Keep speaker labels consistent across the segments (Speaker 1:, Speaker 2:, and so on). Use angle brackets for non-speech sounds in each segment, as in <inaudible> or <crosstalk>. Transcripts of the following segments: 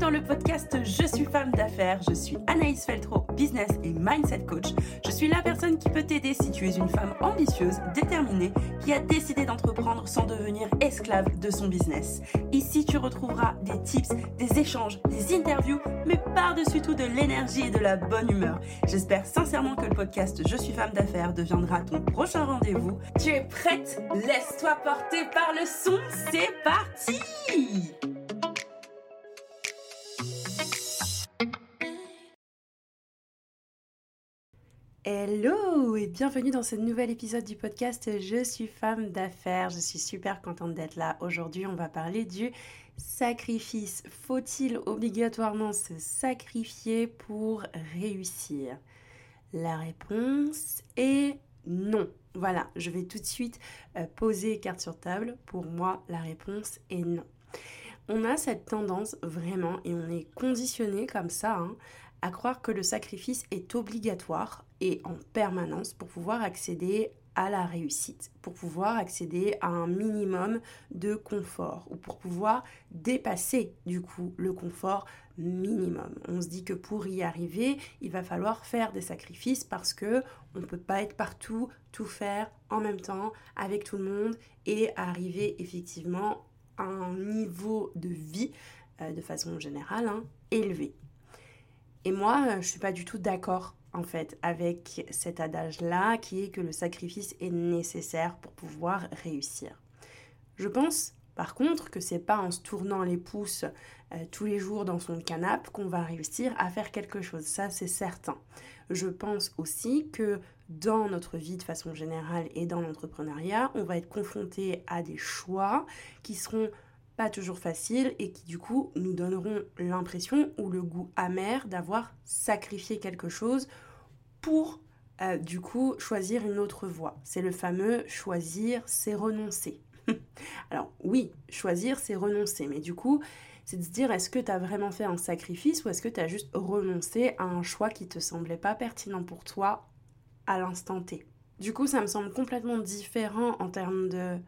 Speaker 1: dans le podcast Je suis femme d'affaires. Je suis Anaïs Feltro, business et mindset coach. Je suis la personne qui peut t'aider si tu es une femme ambitieuse, déterminée, qui a décidé d'entreprendre sans devenir esclave de son business. Ici, tu retrouveras des tips, des échanges, des interviews, mais par-dessus tout de l'énergie et de la bonne humeur. J'espère sincèrement que le podcast Je suis femme d'affaires deviendra ton prochain rendez-vous. Tu es prête? Laisse-toi porter par le son. C'est parti Hello et bienvenue dans ce nouvel épisode du podcast Je suis femme d'affaires. Je suis super contente d'être là. Aujourd'hui, on va parler du sacrifice. Faut-il obligatoirement se sacrifier pour réussir? La réponse est non. Voilà, je vais tout de suite euh, poser carte sur table. Pour moi, la réponse est non. On a cette tendance vraiment, et on est conditionné comme ça, hein, à croire que le sacrifice est obligatoire et en permanence pour pouvoir accéder à la réussite, pour pouvoir accéder à un minimum de confort ou pour pouvoir dépasser du coup le confort minimum. On se dit que pour y arriver, il va falloir faire des sacrifices parce que on ne peut pas être partout, tout faire en même temps avec tout le monde et arriver effectivement à un niveau de vie euh, de façon générale hein, élevé. Et moi, euh, je suis pas du tout d'accord en fait avec cet adage-là qui est que le sacrifice est nécessaire pour pouvoir réussir. Je pense par contre que c'est pas en se tournant les pouces euh, tous les jours dans son canapé qu'on va réussir à faire quelque chose, ça c'est certain. Je pense aussi que dans notre vie de façon générale et dans l'entrepreneuriat, on va être confronté à des choix qui seront toujours faciles et qui du coup nous donneront l'impression ou le goût amer d'avoir sacrifié quelque chose pour euh, du coup choisir une autre voie. C'est le fameux choisir, c'est renoncer. <laughs> Alors oui, choisir, c'est renoncer, mais du coup, c'est de se dire est-ce que tu as vraiment fait un sacrifice ou est-ce que tu as juste renoncé à un choix qui te semblait pas pertinent pour toi à l'instant T? Du coup, ça me semble complètement différent en termes de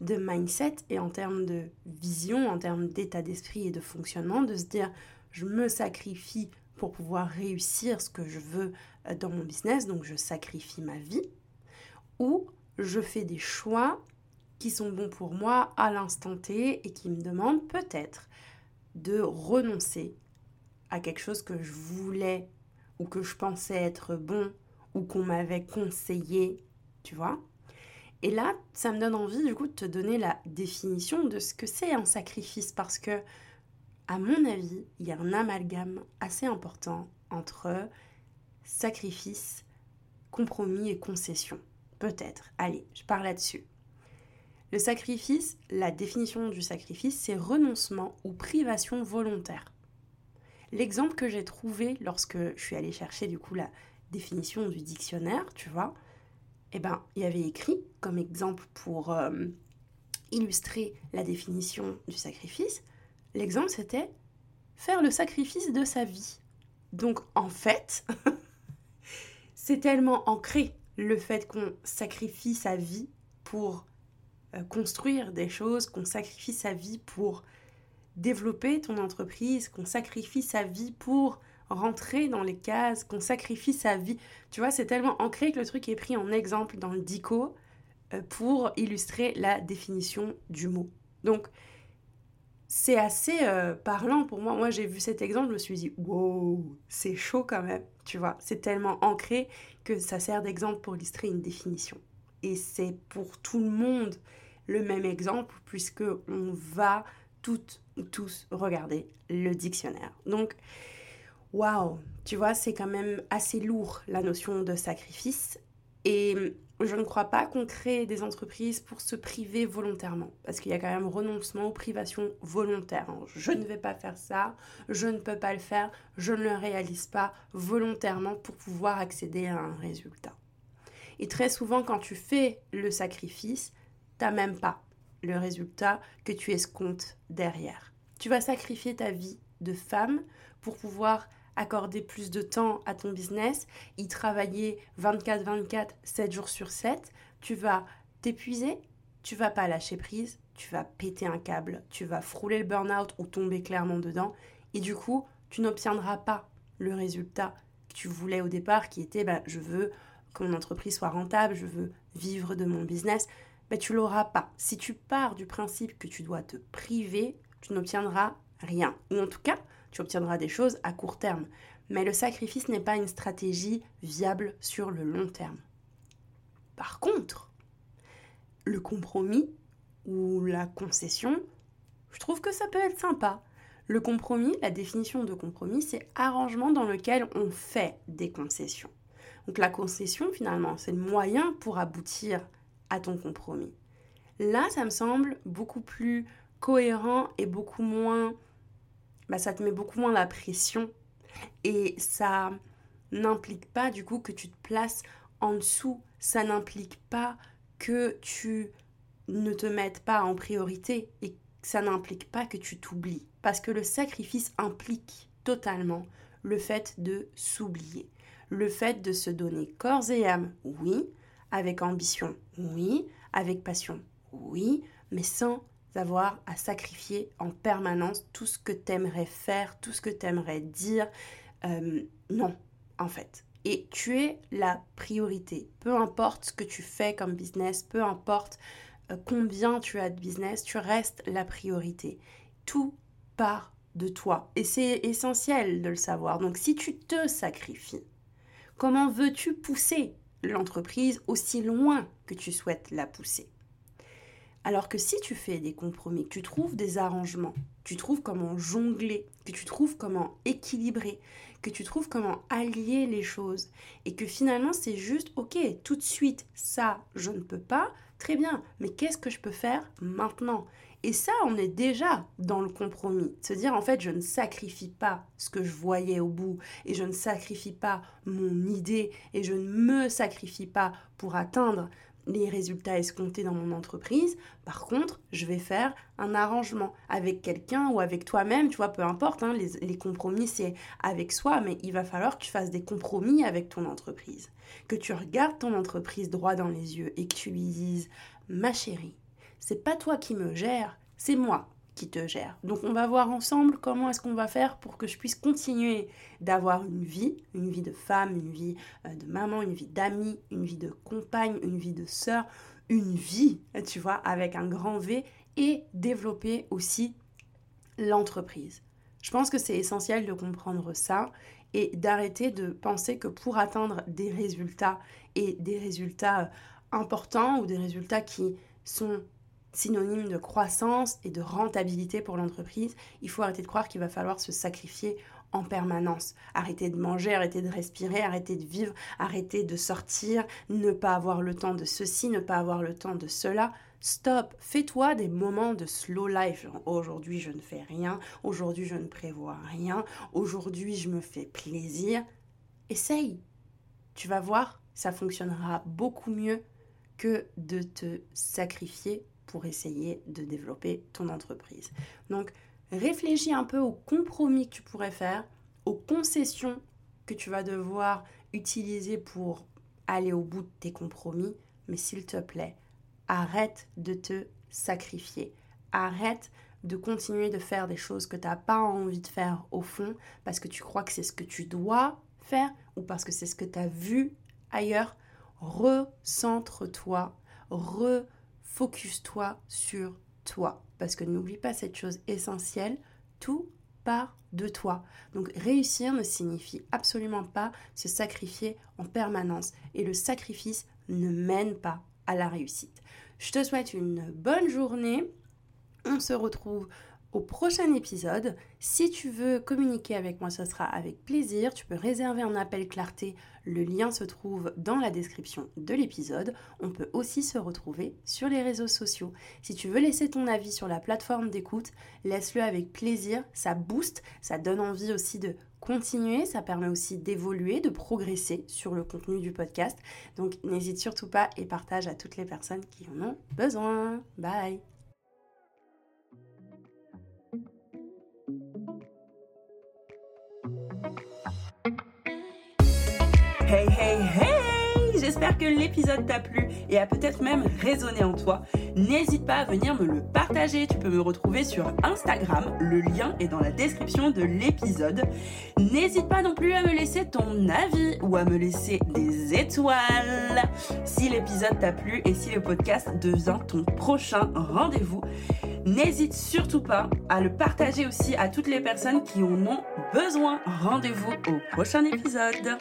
Speaker 1: de mindset et en termes de vision, en termes d'état d'esprit et de fonctionnement, de se dire je me sacrifie pour pouvoir réussir ce que je veux euh, dans mon business, donc je sacrifie ma vie, ou je fais des choix qui sont bons pour moi à l'instant T et qui me demandent peut-être de renoncer à quelque chose que je voulais ou que je pensais être bon ou qu'on m'avait conseillé, tu vois et là, ça me donne envie du coup de te donner la définition de ce que c'est un sacrifice parce que, à mon avis, il y a un amalgame assez important entre sacrifice, compromis et concession. Peut-être. Allez, je parle là-dessus. Le sacrifice, la définition du sacrifice, c'est renoncement ou privation volontaire. L'exemple que j'ai trouvé lorsque je suis allée chercher du coup la définition du dictionnaire, tu vois, eh ben, il y avait écrit comme exemple pour euh, illustrer la définition du sacrifice, l'exemple c'était faire le sacrifice de sa vie. Donc en fait, <laughs> c'est tellement ancré le fait qu'on sacrifie sa vie pour euh, construire des choses, qu'on sacrifie sa vie pour développer ton entreprise, qu'on sacrifie sa vie pour rentrer dans les cases, qu'on sacrifie sa vie. Tu vois, c'est tellement ancré que le truc est pris en exemple dans le dico euh, pour illustrer la définition du mot. Donc, c'est assez euh, parlant pour moi. Moi, j'ai vu cet exemple, je me suis dit, wow, c'est chaud quand même. Tu vois, c'est tellement ancré que ça sert d'exemple pour illustrer une définition. Et c'est pour tout le monde le même exemple, puisque on va toutes ou tous regarder le dictionnaire. Donc, waouh, tu vois, c'est quand même assez lourd la notion de sacrifice. Et je ne crois pas qu'on crée des entreprises pour se priver volontairement, parce qu'il y a quand même renoncement ou privation volontaire. Je ne vais pas faire ça, je ne peux pas le faire, je ne le réalise pas volontairement pour pouvoir accéder à un résultat. Et très souvent, quand tu fais le sacrifice, tu n'as même pas le résultat que tu escomptes derrière. Tu vas sacrifier ta vie de femme pour pouvoir accorder plus de temps à ton business, y travailler 24-24, 7 jours sur 7, tu vas t'épuiser, tu vas pas lâcher prise, tu vas péter un câble, tu vas frôler le burn-out ou tomber clairement dedans Et du coup, tu n'obtiendras pas le résultat que tu voulais au départ, qui était bah, je veux que mon entreprise soit rentable, je veux vivre de mon business. Bah, tu l'auras pas. Si tu pars du principe que tu dois te priver, tu n'obtiendras rien. Ou en tout cas, tu obtiendras des choses à court terme. Mais le sacrifice n'est pas une stratégie viable sur le long terme. Par contre, le compromis ou la concession, je trouve que ça peut être sympa. Le compromis, la définition de compromis, c'est arrangement dans lequel on fait des concessions. Donc la concession, finalement, c'est le moyen pour aboutir à ton compromis. Là, ça me semble beaucoup plus cohérent et beaucoup moins... Bah, ça te met beaucoup moins la pression et ça n'implique pas du coup que tu te places en dessous. Ça n'implique pas que tu ne te mettes pas en priorité et ça n'implique pas que tu t'oublies. Parce que le sacrifice implique totalement le fait de s'oublier. Le fait de se donner corps et âme, oui. Avec ambition, oui. Avec passion, oui. Mais sans à sacrifier en permanence tout ce que tu aimerais faire, tout ce que tu aimerais dire. Euh, non, en fait. Et tu es la priorité. Peu importe ce que tu fais comme business, peu importe euh, combien tu as de business, tu restes la priorité. Tout part de toi. Et c'est essentiel de le savoir. Donc si tu te sacrifies, comment veux-tu pousser l'entreprise aussi loin que tu souhaites la pousser? Alors que si tu fais des compromis, que tu trouves des arrangements, tu trouves comment jongler, que tu trouves comment équilibrer, que tu trouves comment allier les choses, et que finalement c'est juste, ok, tout de suite, ça, je ne peux pas, très bien, mais qu'est-ce que je peux faire maintenant? Et ça, on est déjà dans le compromis. Se dire, en fait, je ne sacrifie pas ce que je voyais au bout, et je ne sacrifie pas mon idée, et je ne me sacrifie pas pour atteindre les résultats escomptés dans mon entreprise. Par contre, je vais faire un arrangement avec quelqu'un ou avec toi-même, tu vois, peu importe, hein, les, les compromis c'est avec soi, mais il va falloir que tu fasses des compromis avec ton entreprise. Que tu regardes ton entreprise droit dans les yeux et que tu lui dises, ma chérie, c'est pas toi qui me gère, c'est moi qui te gère. Donc on va voir ensemble comment est-ce qu'on va faire pour que je puisse continuer d'avoir une vie, une vie de femme, une vie euh, de maman, une vie d'amie, une vie de compagne, une vie de sœur, une vie, tu vois, avec un grand V et développer aussi l'entreprise. Je pense que c'est essentiel de comprendre ça et d'arrêter de penser que pour atteindre des résultats et des résultats euh, importants ou des résultats qui sont synonyme de croissance et de rentabilité pour l'entreprise, il faut arrêter de croire qu'il va falloir se sacrifier en permanence. Arrêter de manger, arrêter de respirer, arrêter de vivre, arrêter de sortir, ne pas avoir le temps de ceci, ne pas avoir le temps de cela. Stop, fais-toi des moments de slow life. Aujourd'hui, je ne fais rien, aujourd'hui, je ne prévois rien, aujourd'hui, je me fais plaisir. Essaye. Tu vas voir, ça fonctionnera beaucoup mieux que de te sacrifier pour essayer de développer ton entreprise. Donc, réfléchis un peu aux compromis que tu pourrais faire, aux concessions que tu vas devoir utiliser pour aller au bout de tes compromis, mais s'il te plaît, arrête de te sacrifier. Arrête de continuer de faire des choses que tu n'as pas envie de faire au fond parce que tu crois que c'est ce que tu dois faire ou parce que c'est ce que tu as vu ailleurs. Recentre-toi, re focus-toi sur toi. Parce que n'oublie pas cette chose essentielle, tout part de toi. Donc réussir ne signifie absolument pas se sacrifier en permanence. Et le sacrifice ne mène pas à la réussite. Je te souhaite une bonne journée. On se retrouve au prochain épisode. Si tu veux communiquer avec moi, ce sera avec plaisir. Tu peux réserver un appel clarté. Le lien se trouve dans la description de l'épisode. On peut aussi se retrouver sur les réseaux sociaux. Si tu veux laisser ton avis sur la plateforme d'écoute, laisse-le avec plaisir. Ça booste, ça donne envie aussi de continuer, ça permet aussi d'évoluer, de progresser sur le contenu du podcast. Donc n'hésite surtout pas et partage à toutes les personnes qui en ont besoin. Bye
Speaker 2: Hey, hey, hey
Speaker 1: J'espère que l'épisode t'a plu et a peut-être même résonné en toi. N'hésite pas à venir me le partager. Tu peux me retrouver sur Instagram. Le lien est dans la description de l'épisode. N'hésite pas non plus à me laisser ton avis ou à me laisser des étoiles si l'épisode t'a plu et si le podcast devient ton prochain rendez-vous. N'hésite surtout pas à le partager aussi à toutes les personnes qui en ont besoin. Rendez-vous au prochain épisode.